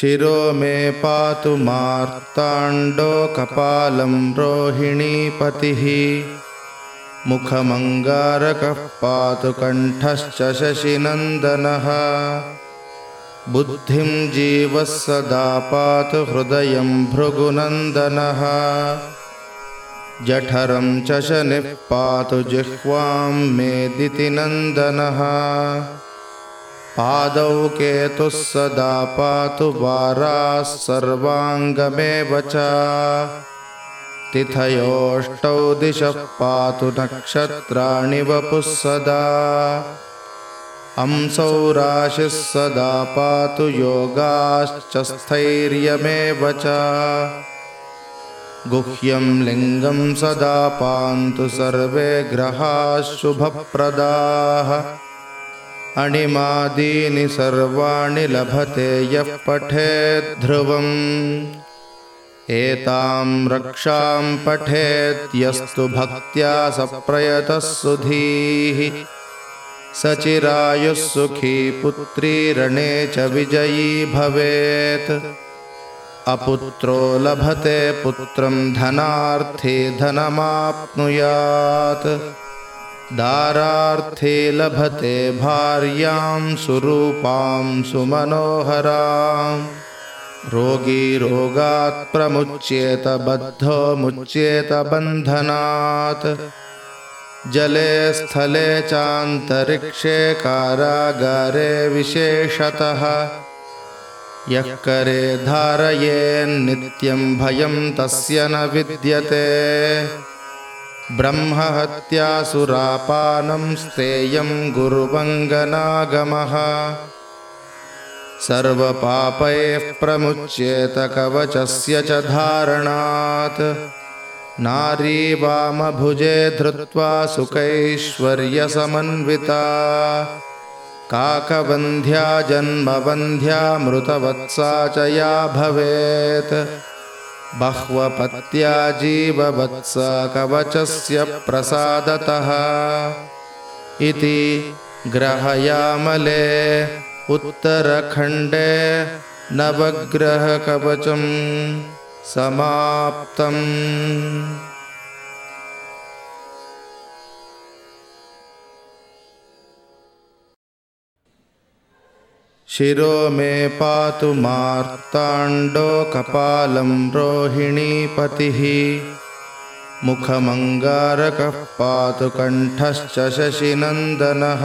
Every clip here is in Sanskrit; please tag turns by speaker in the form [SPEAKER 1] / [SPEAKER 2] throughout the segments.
[SPEAKER 1] शिरो मे पातु मार्ताण्डो कपालं रोहिणीपतिः मुखमङ्गारकः पातु कण्ठश्च शशिनन्दनः। बुद्धिं जीवः सदा पातु हृदयं भृगुनन्दनः। जठरं च शनिः पातु जिह्वां मेदितिनन्दनः पादौ केतुः सदा पातु वाराः सर्वाङ्गमेव च। तिथयोष्टौ दिशः पातु नक्षत्राणि वपुः सदा। अंसौ राशिः सदा पातु योगाश्च स्थैर्यमेव च। गुह्यं लिङ्गं सदा पान्तु सर्वे ग्रहाः शुभप्रदाः अणिमादीनि सर्वाणि लभते यः पठेद्ध्रुवम् एतां रक्षां पठेत्यस्तु भक्त्या सप्रयतः सुधीः। सचिरायुः सुखी पुत्री रणे च विजयी भवेत्। अपुत्रो लभते पुत्रं धनार्थी धनमाप्नुयात् दारार्थे लभते भार्यां सुरूपां सुमनोहराम् रोगी रोगात् प्रमुच्येत बद्धो मुच्येत बन्धनात्। जले स्थले चान्तरिक्षे कारागारे विशेषतः। यः करे धारयेन्नित्यं भयं तस्य न विद्यते ब्रह्महत्यासुरापानं स्तेयं गुरुवङ्गनागमः। सर्वपापैः प्रमुच्येत कवचस्य च धारणात्। नारी वामभुजे धृत्वा सुखैश्वर्यसमन्विता काकवन्ध्या जन्मवन्ध्या मृतवत्सा च या भवेत् बह्वपत्या जीववत्स कवचस्य प्रसादतः इति ग्रहयामले उत्तरखण्डे नवग्रहकवचं समाप्तम् शिरो मे पातु मार्ताण्डो कपालं रोहिणीपतिः मुखमङ्गारकः पातु कण्ठश्च शशिनन्दनः।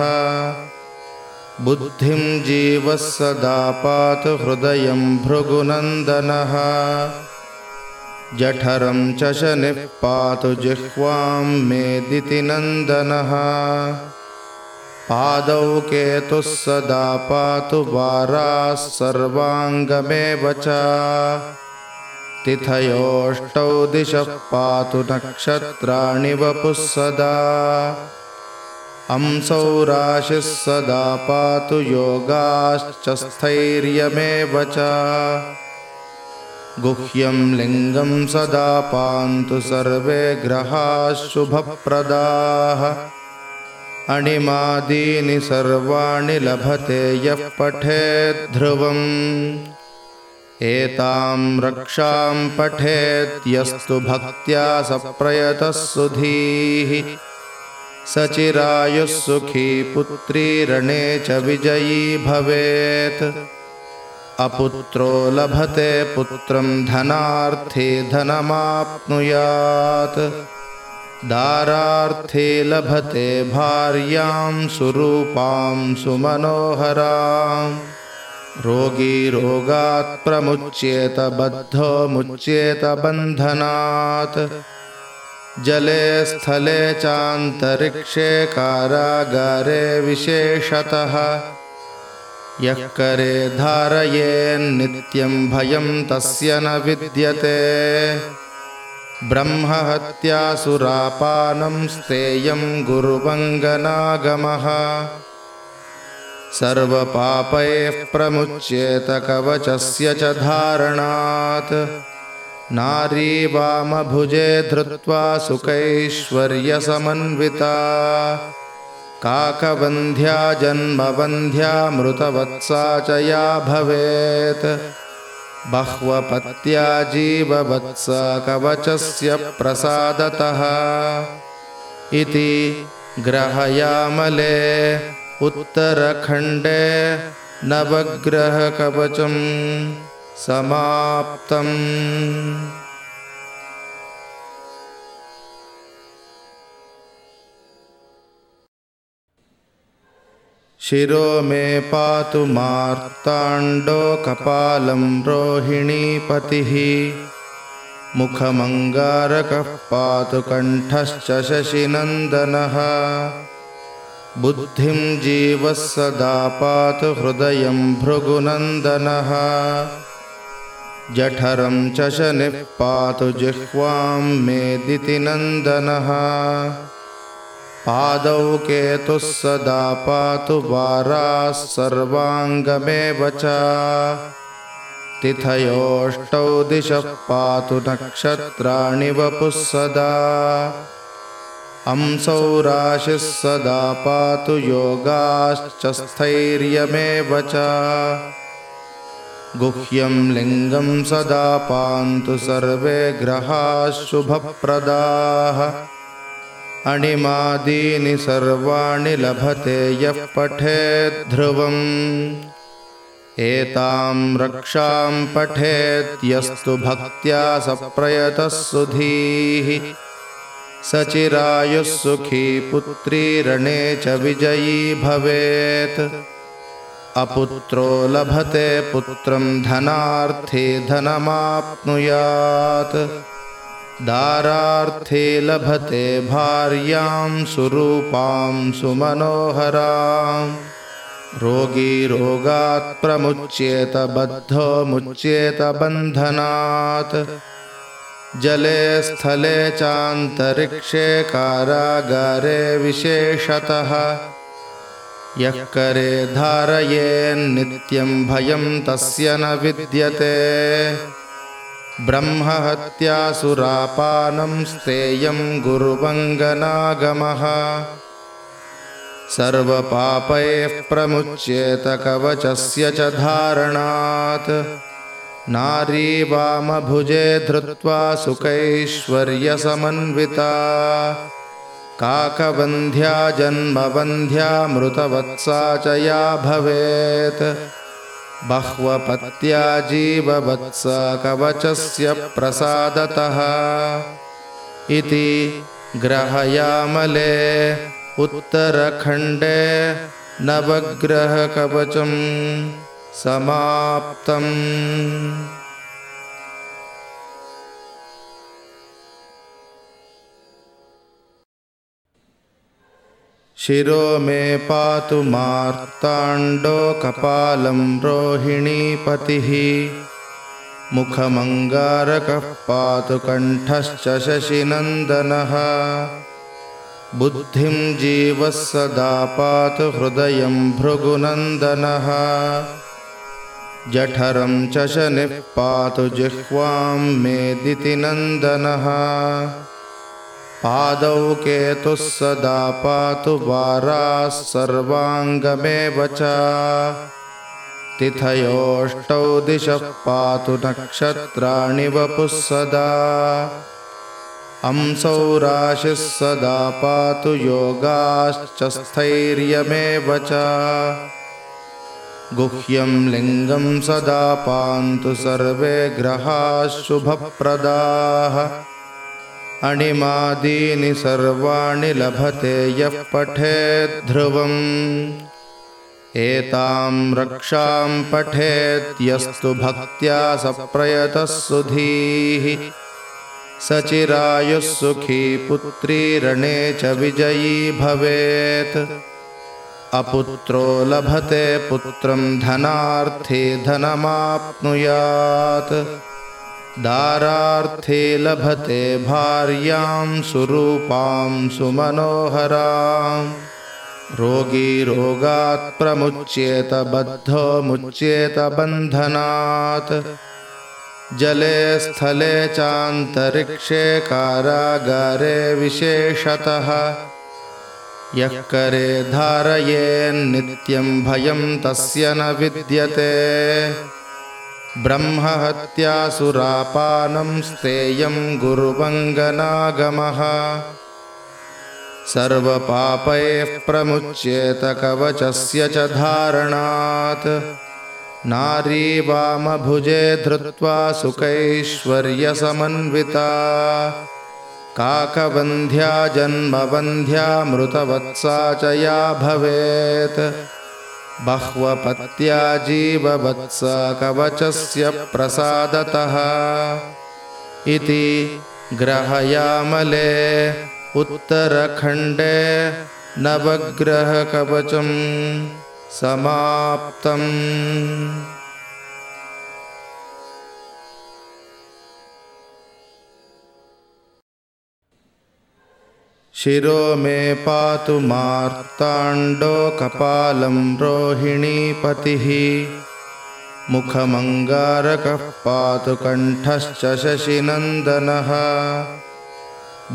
[SPEAKER 1] बुद्धिं जीवः सदा पातु हृदयं भृगुनन्दनः। जठरं च शनिः पातु जिह्वां मेदितिनन्दनः पादौ केतुः सदा पातु वाराः सर्वाङ्गमेव च। तिथयोष्टौ दिशः पातु नक्षत्राणि वपुः सदा। अंसौ राशिः सदा पातु योगाश्च स्थैर्यमेव च। गुह्यं लिङ्गं सदा पान्तु सर्वे ग्रहाः शुभप्रदाः अणिमादीनि सर्वाणि लभते यः पठेद्ध्रुवम् एतां रक्षां पठेत्यस्तु भक्त्या सप्रयतः सुधीः। सचिरायुः सुखी पुत्री रणे च विजयी भवेत्। अपुत्रो लभते पुत्रं धनार्थी धनमाप्नुयात् दारार्थे लभते भार्यां सुरूपां सुमनोहराम् रोगी रोगात् प्रमुच्येत बद्धो मुच्येत बन्धनात्। जले स्थले चान्तरिक्षे कारागारे विशेषतः। यः करे धारयेन्नित्यं भयं तस्य न विद्यते ब्रह्महत्यासुरापानं स्तेयं गुरुवङ्गनागमः। सर्वपापैः प्रमुच्येत कवचस्य च धारणात्। नारी वामभुजे धृत्वा सुखैश्वर्यसमन्विता काकवन्ध्या जन्मवन्ध्या मृतवत्सा च या भवेत् बह्वपत्या जीववत्सा कवचस्य प्रसादतः इति ग्रहयामले उत्तरखण्डे नवग्रहकवचं समाप्तम् शिरो मे पातु मार्ताण्डो कपालं रोहिणीपतिः मुखमङ्गारकः पातु कण्ठश्च शशिनन्दनः। बुद्धिं जीवः सदा पातु हृदयं भृगुनन्दनः। जठरं च शनिः पातु जिह्वां मेदितिनन्दनः पादौ केतुः सदा पातु वाराः सर्वाङ्गमेव च। तिथयोष्टौ दिशः पातु नक्षत्राणि वपुः सदा। अंसौ राशिः सदा पातु योगाश्च स्थैर्यमेव च। गुह्यं लिङ्गं सदा पान्तु सर्वे ग्रहाः शुभप्रदाः अणिमादीनि सर्वाणि लभते यः पठेत् ध्रुवम्। एतां रक्षां पठेत्यस्तु भक्त्या सप्रयतः सुधीः। सचिरायुः सुखी पुत्री रणे च विजयी भवेत्। अपुत्रो लभते पुत्रं धनार्थी धनमाप्नुयात् दारार्थे लभते भार्यां सुरूपां सुमनोहरां। रोगी रोगात् प्रमुच्येत बद्धो मुच्येत बन्धनात्। जले स्थले चान्तरिक्षे कारागारे विशेषतः। यः करे धारयेन्नित्यं भयं तस्य न विद्यते ब्रह्महत्यासुरापानं स्तेयं गुरुवङ्गनागमः। सर्वपापैः प्रमुच्येत कवचस्य च धारणात्। नारी वामभुजे धृत्वा सुखैश्वर्यसमन्विता काकवन्ध्या जन्मवन्ध्या मृतवत्सा च या भवेत् बह्वपत्या जीववत्सा कवचस्य प्रसादतः इति ग्रहयामले उत्तरखण्डे नवग्रहकवचं समाप्तम् शिरो मे पातु मार्ताण्डो कपालं रोहिणीपतिः मुखमङ्गारकः पातु कण्ठश्च शशिनन्दनः। बुद्धिं जीवः सदा पातु हृदयं भृगुनन्दनः। जठरं च शनिः पातु जिह्वां मेदितिनन्दनः पादौ केतुः सदा पातु वाराः सर्वाङ्गमेव च। तिथयोष्टौ दिशः पातु नक्षत्राणि वपुः सदा। अंसौ राशिः सदा पातु योगाश्च स्थैर्यमेव च। गुह्यं लिङ्गं सदा पान्तु सर्वे ग्रहाः शुभप्रदाः अणिमादीनि सर्वाणि लभते यः पठेत् ध्रुवम्। एतां रक्षां पठेत्यस्तु भक्त्या सप्रयतः सुधीः। सचिरायुः सुखी पुत्री रणे च विजयी भवेत्। अपुत्रो लभते पुत्रं धनार्थी धनमाप्नुयात् दारार्थे लभते भार्यां सुरूपां सुमनोहरां। रोगी रोगात् प्रमुच्येत बद्धो मुच्येत बन्धनात्। जले स्थले चान्तरिक्षे कारागारे विशेषतः। यः करे धारयेन्नित्यं भयं तस्य न विद्यते ब्रह्महत्यासुरापानं स्तेयं गुरुवङ्गनागमः। सर्वपापैः प्रमुच्येत कवचस्य च धारणात्। नारी वामभुजे धृत्वा सुखैश्वर्यसमन्विता काकवन्ध्या जन्मवन्ध्या मृतवत्सा च या भवेत् बह्वपत्या जीववत्स कवचस्य प्रसादतः इति ग्रहयामले उत्तरखण्डे नवग्रहकवचं समाप्तम् शिरो मे पातु मार्ताण्डो कपालं रोहिणीपतिः मुखमङ्गारकः पातु कण्ठश्च शशिनन्दनः।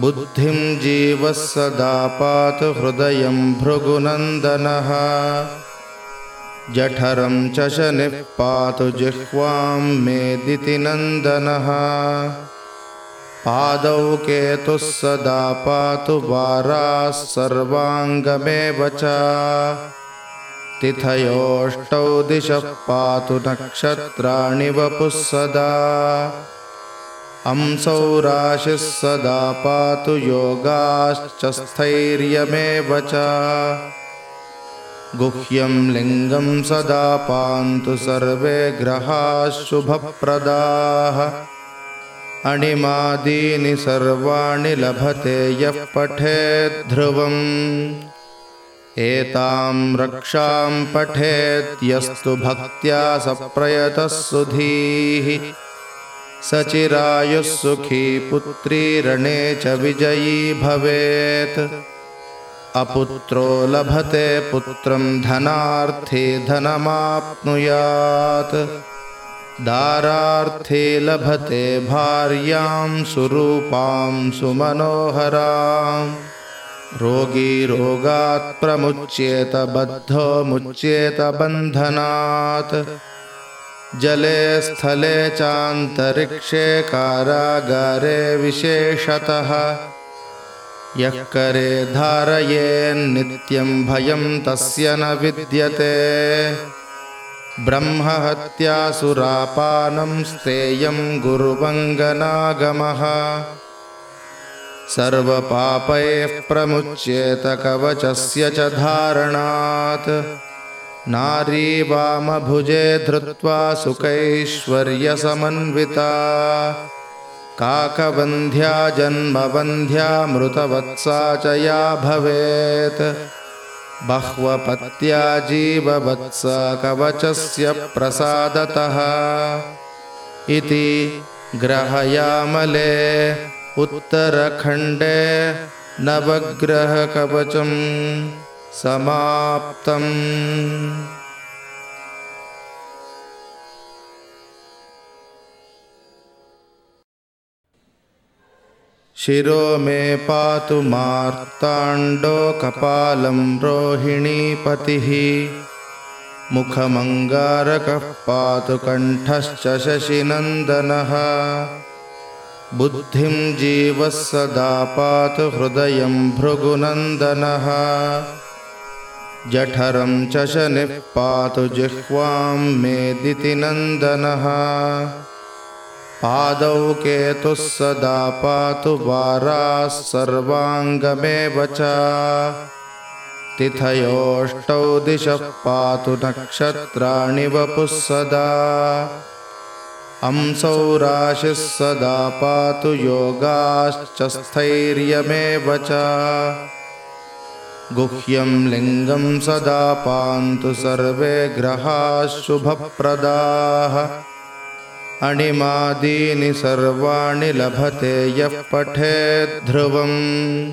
[SPEAKER 1] बुद्धिं जीवः सदा पातु हृदयं भृगुनन्दनः। जठरं च शनिः पातु जिह्वां मेदितिनन्दनः पादौ केतुः सदा पातु वाराः सर्वाङ्गमेव च। तिथयोष्टौ दिशः पातु नक्षत्राणि वपुः सदा। अंसौ राशिः सदा पातु योगाश्च स्थैर्यमेव च। गुह्यं लिङ्गं सदा पान्तु सर्वे ग्रहाः शुभप्रदाः अणिमादीनि सर्वाणि लभते यः पठेद्ध्रुवम् एतां रक्षां पठेत्यस्तु भक्त्या सप्रयतः सुधीः। सचिरायुः सुखी पुत्री रणे च विजयी भवेत्। अपुत्रो लभते पुत्रं धनार्थी धनमाप्नुयात् दारार्थे लभते भार्यां सुरूपां सुमनोहरां। रोगी रोगात् प्रमुच्येत बद्धो मुच्येत बन्धनात्। जले स्थले चान्तरिक्षे कारागारे विशेषतः। यः करे धारयेन्नित्यं भयं तस्य न विद्यते ब्रह्महत्यासुरापानं स्तेयं गुरुवङ्गनागमः। सर्वपापैः प्रमुच्येत कवचस्य च धारणात्। नारी वामभुजे धृत्वा सुखैश्वर्यसमन्विता काकवन्ध्या जन्मवन्ध्या मृतवत्सा च या भवेत् बह्वपत्या जीववत्स कवचस्य प्रसादतः इति ग्रहयामले उत्तरखण्डे नवग्रहकवचं समाप्तम् शिरो मे पातु मार्ताण्डो कपालं रोहिणीपतिः मुखमङ्गारकः पातु कण्ठश्च शशिनन्दनः। बुद्धिं जीवः सदा पातु हृदयं भृगुनन्दनः। जठरं च शनिः पातु जिह्वां मेदितिनन्दनः पादौ केतुः सदा पातु वाराः सर्वाङ्गमेव च। तिथयोष्टौ दिशः पातु नक्षत्राणि वपुः सदा। अंसौ राशिः सदा पातु योगाश्च स्थैर्यमेव च। गुह्यं लिङ्गं सदा पान्तु सर्वे ग्रहाः शुभप्रदाः अणिमादीनि सर्वाणि लभते यः पठेद्ध्रुवम्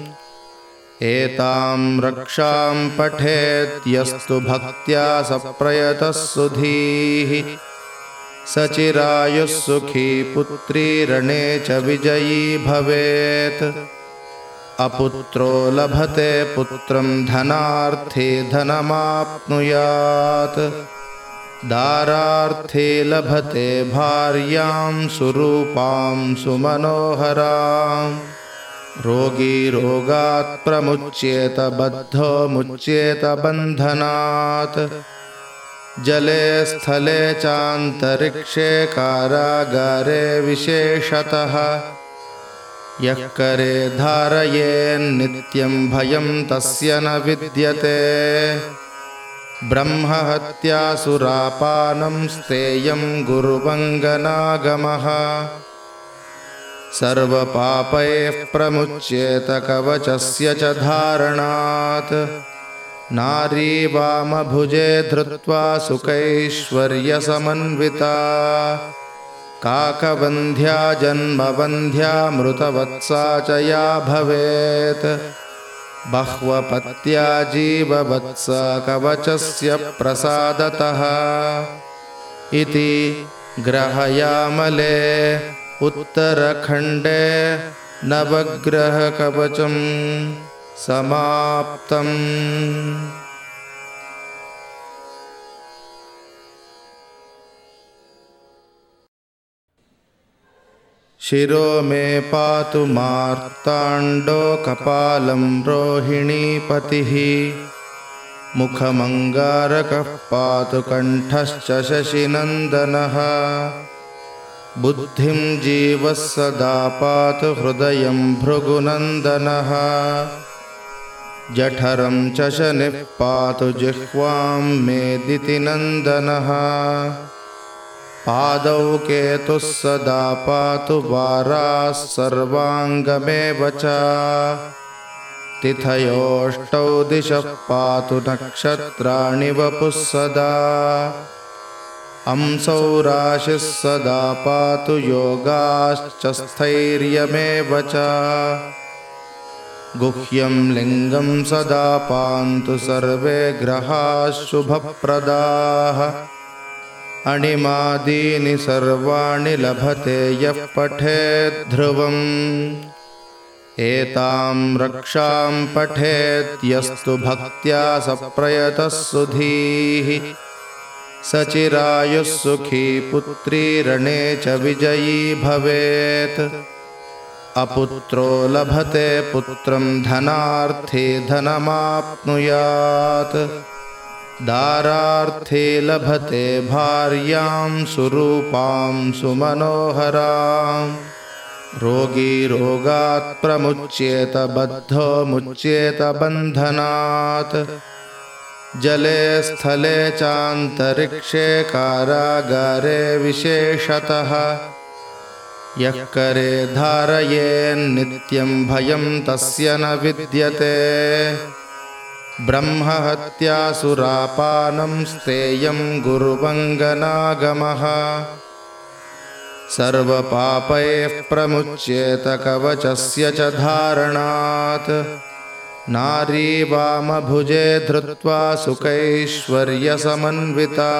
[SPEAKER 1] एतां रक्षां पठेत्यस्तु भक्त्या सप्रयतः सुधीः। सचिरायुः सुखी पुत्री रणे च विजयी भवेत्। अपुत्रो लभते पुत्रं धनार्थी धनमाप्नुयात् दारार्थे लभते भार्यां सुरूपां सुमनोहरां। रोगी रोगात् प्रमुच्येत मुच्येत बन्धनात्। जले स्थले चान्तरिक्षे कारागारे विशेषतः। यः करे धारयेन्नित्यं भयं तस्य न विद्यते ब्रह्महत्यासुरापानं स्तेयं गुरुवङ्गनागमः। सर्वपापैः प्रमुच्येत कवचस्य च धारणात्। नारी वामभुजे धृत्वा सुखैश्वर्यसमन्विता काकवन्ध्या जन्मवन्ध्या मृतवत्सा च या भवेत् बह्वपत्या जीववत्सा कवचस्य प्रसादतः इति ग्रहयामले उत्तरखण्डे नवग्रहकवचं समाप्तम् शिरो मे पातु मार्ताण्डो कपालं रोहिणीपतिः मुखमङ्गारकः पातु कण्ठश्च शशिनन्दनः। बुद्धिं जीवः सदा पातु हृदयं भृगुनन्दनः। जठरं च शनिः पातु जिह्वां मेदितिनन्दनः पादौ केतुः सदा पातु वाराः सर्वाङ्गमेव च। तिथयोष्टौ दिशः पातु नक्षत्राणि वपुः सदा। अंसौ राशिः सदा पातु योगाश्च स्थैर्यमेव च। गुह्यं लिङ्गं सदा पान्तु सर्वे ग्रहाः शुभप्रदाः अणिमादीनि सर्वाणि लभते यः पठेद्ध्रुवम् एतां रक्षां पठेद्यस्तु भक्त्या सप्रयतः सुधीः। सचिरायुः सुखी पुत्री रणे च विजयी भवेत्। अपुत्रो लभते पुत्रं धनार्थी धनमाप्नुयात् दारार्थे लभते भार्यां सुरूपां सुमनोहरां रोगी रोगात् प्रमुच्येत बद्धो मुच्येत बन्धनात्। जले स्थले चान्तरिक्षे कारागारे विशेषतः। यः करे धारयेन्नित्यं भयं तस्य न विद्यते ब्रह्महत्यासुरापानं स्तेयं गुरुवङ्गनागमः। सर्वपापैः प्रमुच्येत कवचस्य च धारणात्। नारी वामभुजे धृत्वा सुखैश्वर्यसमन्विता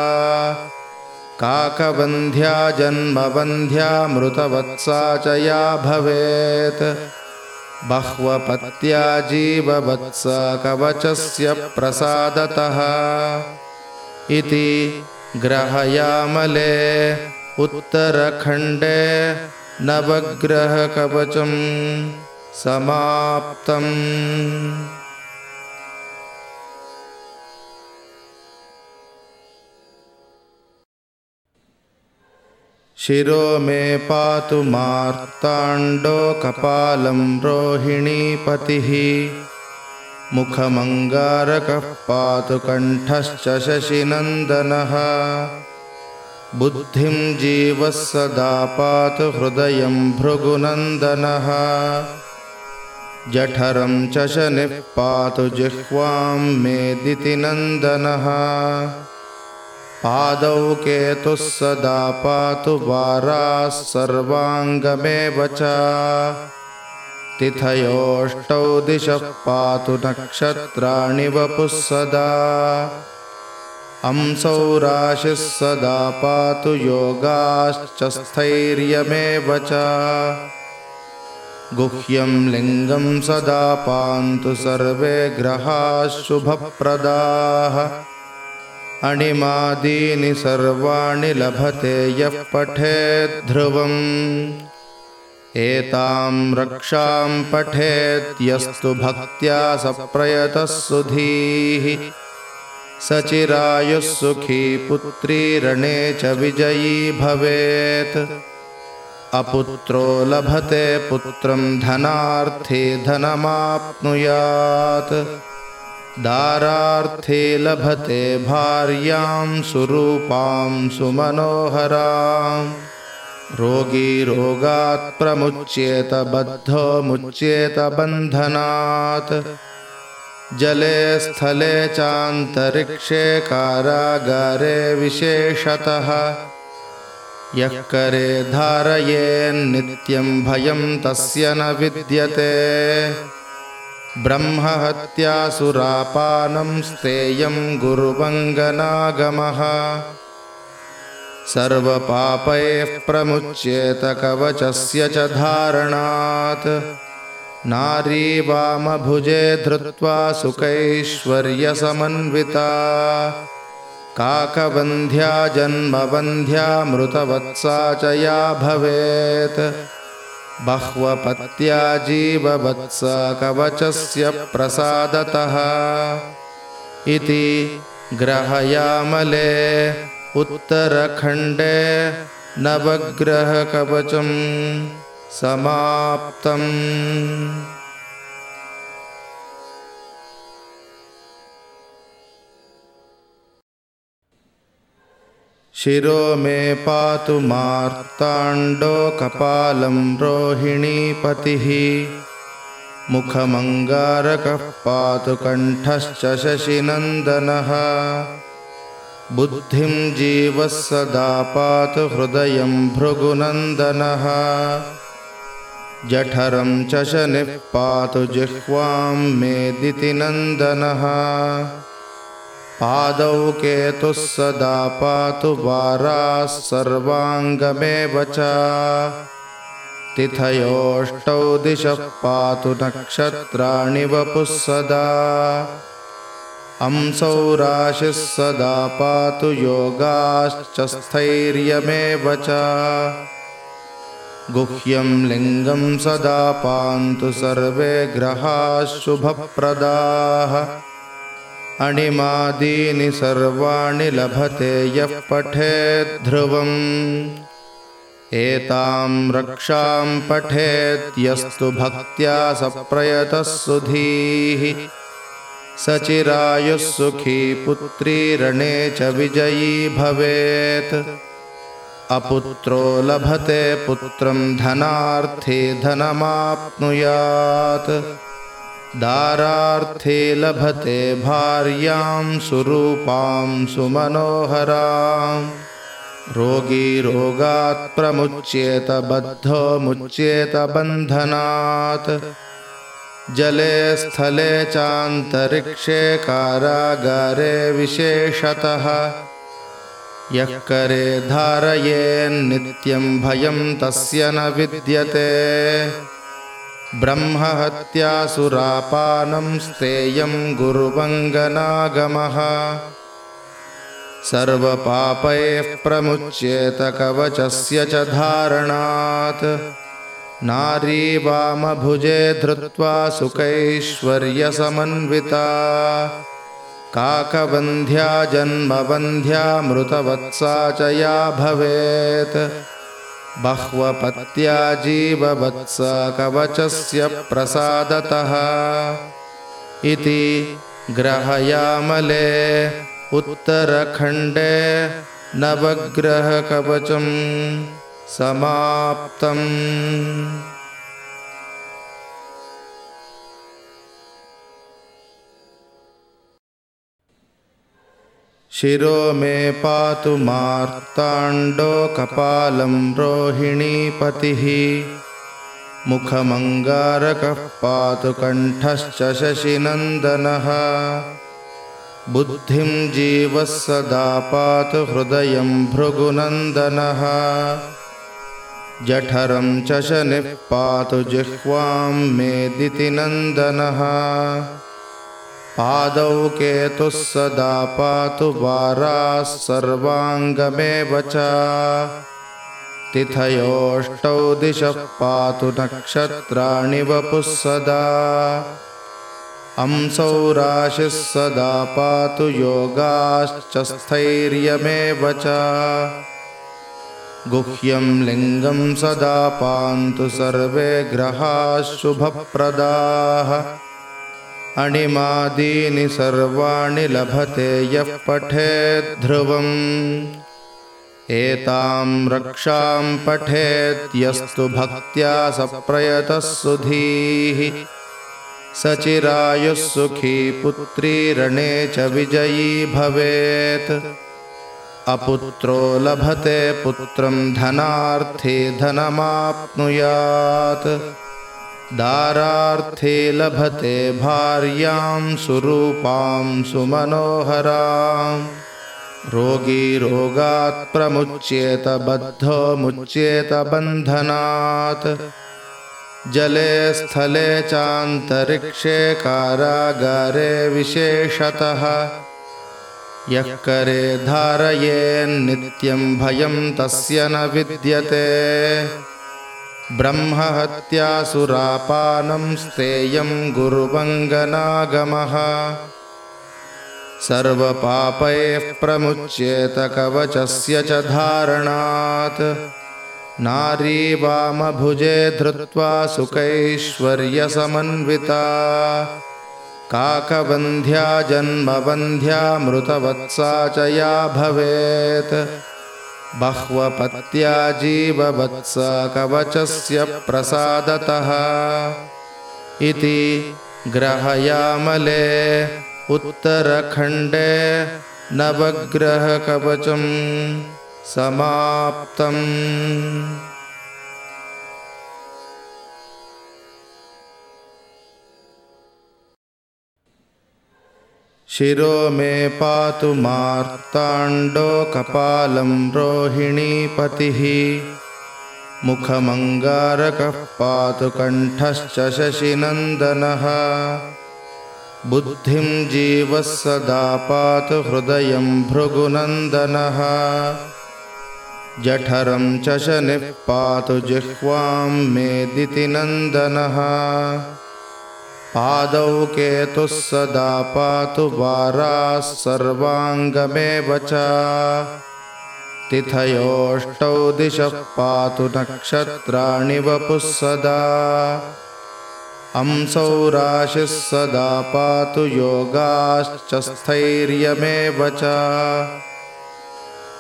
[SPEAKER 1] काकवन्ध्या जन्मवन्ध्या मृतवत्सा च या भवेत् बह्वपत्या जीववत्स कवचस्य प्रसादतः इति ग्रहयामले उत्तरखण्डे नवग्रहकवचं समाप्तम् शिरो मे पातु मार्ताण्डो कपालं रोहिणीपतिः। मुखमङ्गारकः पातु कण्ठश्च शशिनन्दनः। बुद्धिं जीवः सदा पातु हृदयं भृगुनन्दनः। जठरं च शनिः पातु जिह्वां मेदितिनन्दनः पादौ केतुः सदा पातु वाराः सर्वाङ्गमेव च। तिथयोष्टौ दिशः पातु नक्षत्राणि वपुः सदा। अंसौ राशिः सदा पातु योगाश्च स्थैर्यमेव च। गुह्यं लिङ्गं सदा पान्तु सर्वे ग्रहाः शुभप्रदाः अणिमादीनि सर्वाणि लभते यः पठेत् ध्रुवम्। एतां रक्षां पठेत्यस्तु भक्त्या सप्रयतः सुधीः। सचिरायुः सुखी पुत्री रणे च विजयी भवेत्। अपुत्रो लभते पुत्रं धनार्थी धनमाप्नुयात् दारार्थे लभते भार्यां सुरूपां सुमनोहराम् रोगी रोगात् प्रमुच्येत बद्धो मुच्येत बन्धनात्। जले स्थले चान्तरिक्षे कारागारे विशेषतः। यः करे धारयेन्नित्यं भयं तस्य न विद्यते ब्रह्महत्यासुरापानं स्तेयं गुरुवङ्गनागमः। सर्वपापैः प्रमुच्येत कवचस्य च धारणात्। नारी वामभुजे धृत्वा सुखैश्वर्यसमन्विता काकवन्ध्या जन्मवन्ध्या मृतवत्सा च या भवेत् बह्वपत्या जीववत्स कवचस्य प्रसादतः इति ग्रहयामले उत्तरखण्डे नवग्रहकवचं समाप्तम् शिरो मे पातु मार्ताण्डो कपालं रोहिणीपतिः मुखमङ्गारकः पातु कण्ठश्च शशिनन्दनः। बुद्धिं जीवः सदा पातु हृदयं भृगुनन्दनः। जठरं च शनिः पातु जिह्वां मेदितिनन्दनः पादौ केतुः सदा पातु वाराः सर्वाङ्गमेव च। तिथयोष्टौ दिशः पातु नक्षत्राणि वपुः सदा। अंसौ राशिः सदा पातु योगाश्च स्थैर्यमेव च। गुह्यं लिङ्गं सदा पान्तु सर्वे ग्रहाः शुभप्रदाः अणिमादीनि सर्वाणि लभते यः पठेत् ध्रुवम्। एतां रक्षां पठेत्यस्तु भक्त्या सप्रयतः सुधीः। सचिरायुः सुखी पुत्री रणे च विजयी भवेत्। अपुत्रो लभते पुत्रं धनार्थी धनमाप्नुयात् दारार्थे लभते भार्यां सुरूपां सुमनोहराम् रोगी रोगात् प्रमुच्येत बद्धो मुच्येत बन्धनात्। जले स्थले चान्तरिक्षे कारागारे विशेषतः। यः करे धारयेन्नित्यं भयं तस्य न विद्यते ब्रह्महत्यासुरापानं स्तेयं गुरुवङ्गनागमः। सर्वपापैः प्रमुच्येत कवचस्य च धारणात्। नारी वामभुजे धृत्वा सुखैश्वर्यसमन्विता काकवन्ध्या जन्मवन्ध्या मृतवत्सा च या भवेत् बह्वपत्या जीववत्स कवचस्य प्रसादतः इति ग्रहयामले उत्तरखण्डे नवग्रहकवचं समाप्तम् शिरो मे पातु मार्ताण्डो कपालं रोहिणीपतिः मुखमङ्गारकः पातु कण्ठश्च शशिनन्दनः। बुद्धिं जीवः सदा पातु हृदयं भृगुनन्दनः। जठरं च शनिः पातु जिह्वां मेदितिनन्दनः पादौ केतुः सदा पातु वाराः सर्वाङ्गमेव च। तिथयोष्टौ दिशः पातु नक्षत्राणि वपुः सदा। अंसौ राशिः सदा पातु योगाश्च स्थैर्यमेव च। गुह्यं लिङ्गं सदा पान्तु सर्वे ग्रहाः शुभप्रदाः अणिमादीनि सर्वाणि लभते यः पठेद्ध्रुवम् एतां रक्षां पठेत्यस्तु भक्त्या सप्रयतः सुधीः। सचिरायुः सुखी पुत्री रणे च विजयी भवेत्। अपुत्रो लभते पुत्रं धनार्थे धनमाप्नुयात् दारार्थे लभते भार्यां सुरूपां सुमनोहराम् रोगी रोगात् प्रमुच्येत बद्धो मुच्येत बन्धनात्। जले स्थले चान्तरिक्षे कारागारे विशेषतः। यः करे धारयेन्नित्यं भयं तस्य न विद्यते ब्रह्महत्यासुरापानं स्तेयं गुरुवङ्गनागमः। सर्वपापैः प्रमुच्येत कवचस्य च धारणात्। नारी वामभुजे धृत्वा सुखैश्वर्यसमन्विता काकवन्ध्या जन्मवन्ध्या मृतवत्सा च या भवेत् बह्वपत्या जीववत्सा कवचस्य प्रसादतः इति ग्रहयामले उत्तरखण्डे नवग्रहकवचं समाप्तम् शिरो मे पातु मार्ताण्डो कपालं रोहिणीपतिः मुखमङ्गारकः पातु कण्ठश्च शशिनन्दनः। बुद्धिं जीवः सदा पातु हृदयं भृगुनन्दनः। जठरं च शनिः पातु जिह्वां मेदितिनन्दनः पादौ केतुः सदा पातु वाराः सर्वाङ्गमेव च। तिथयोष्टौ दिशः पातु नक्षत्राणि वपुः सदा। अंसौ राशिः सदा पातु योगाश्च स्थैर्यमेव च।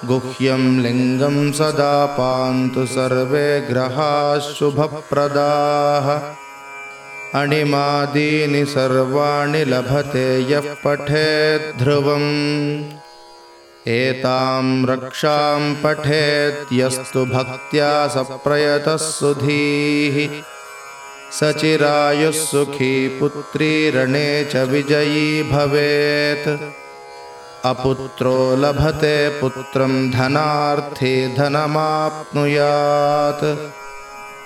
[SPEAKER 1] गुह्यं लिङ्गं सदा पान्तु सर्वे ग्रहाः शुभप्रदाः अणिमादीनि सर्वाणि लभते यः पठेद्ध्रुवम् एतां रक्षां पठेत्यस्तु भक्त्या सप्रयतः सुधीः। सचिरायुः सुखी पुत्री रणे च विजयी भवेत्। अपुत्रो लभते पुत्रं धनार्थे धनमाप्नुयात्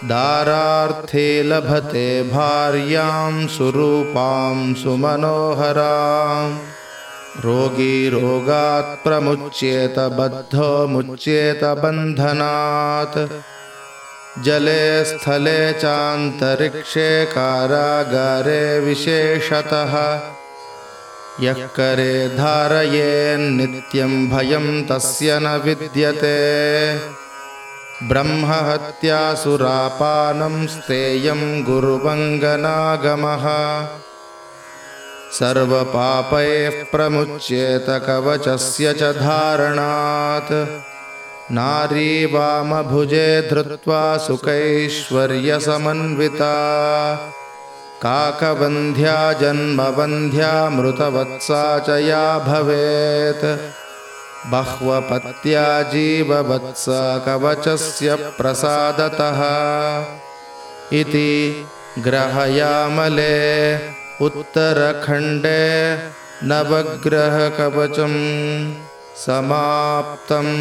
[SPEAKER 1] दारार्थे लभते भार्यां सुरूपां सुमनोहराम् रोगी रोगात् प्रमुच्येत बद्धो मुच्येत बन्धनात्। जले स्थले चान्तरिक्षे कारागारे विशेषतः। यः करे धारयेन्नित्यं भयं तस्य न विद्यते ब्रह्महत्यासुरापानं स्तेयं गुरुवङ्गनागमः। सर्वपापैः प्रमुच्येत कवचस्य च धारणात्। नारी वामभुजे धृत्वा सुखैश्वर्यसमन्विता काकवन्ध्या जन्मवन्ध्या मृतवत्सा च या भवेत् बह्वपत्या जीववत्सा कवचस्य प्रसादतः इति ग्रहयामले उत्तरखण्डे नवग्रहकवचम् समाप्तम्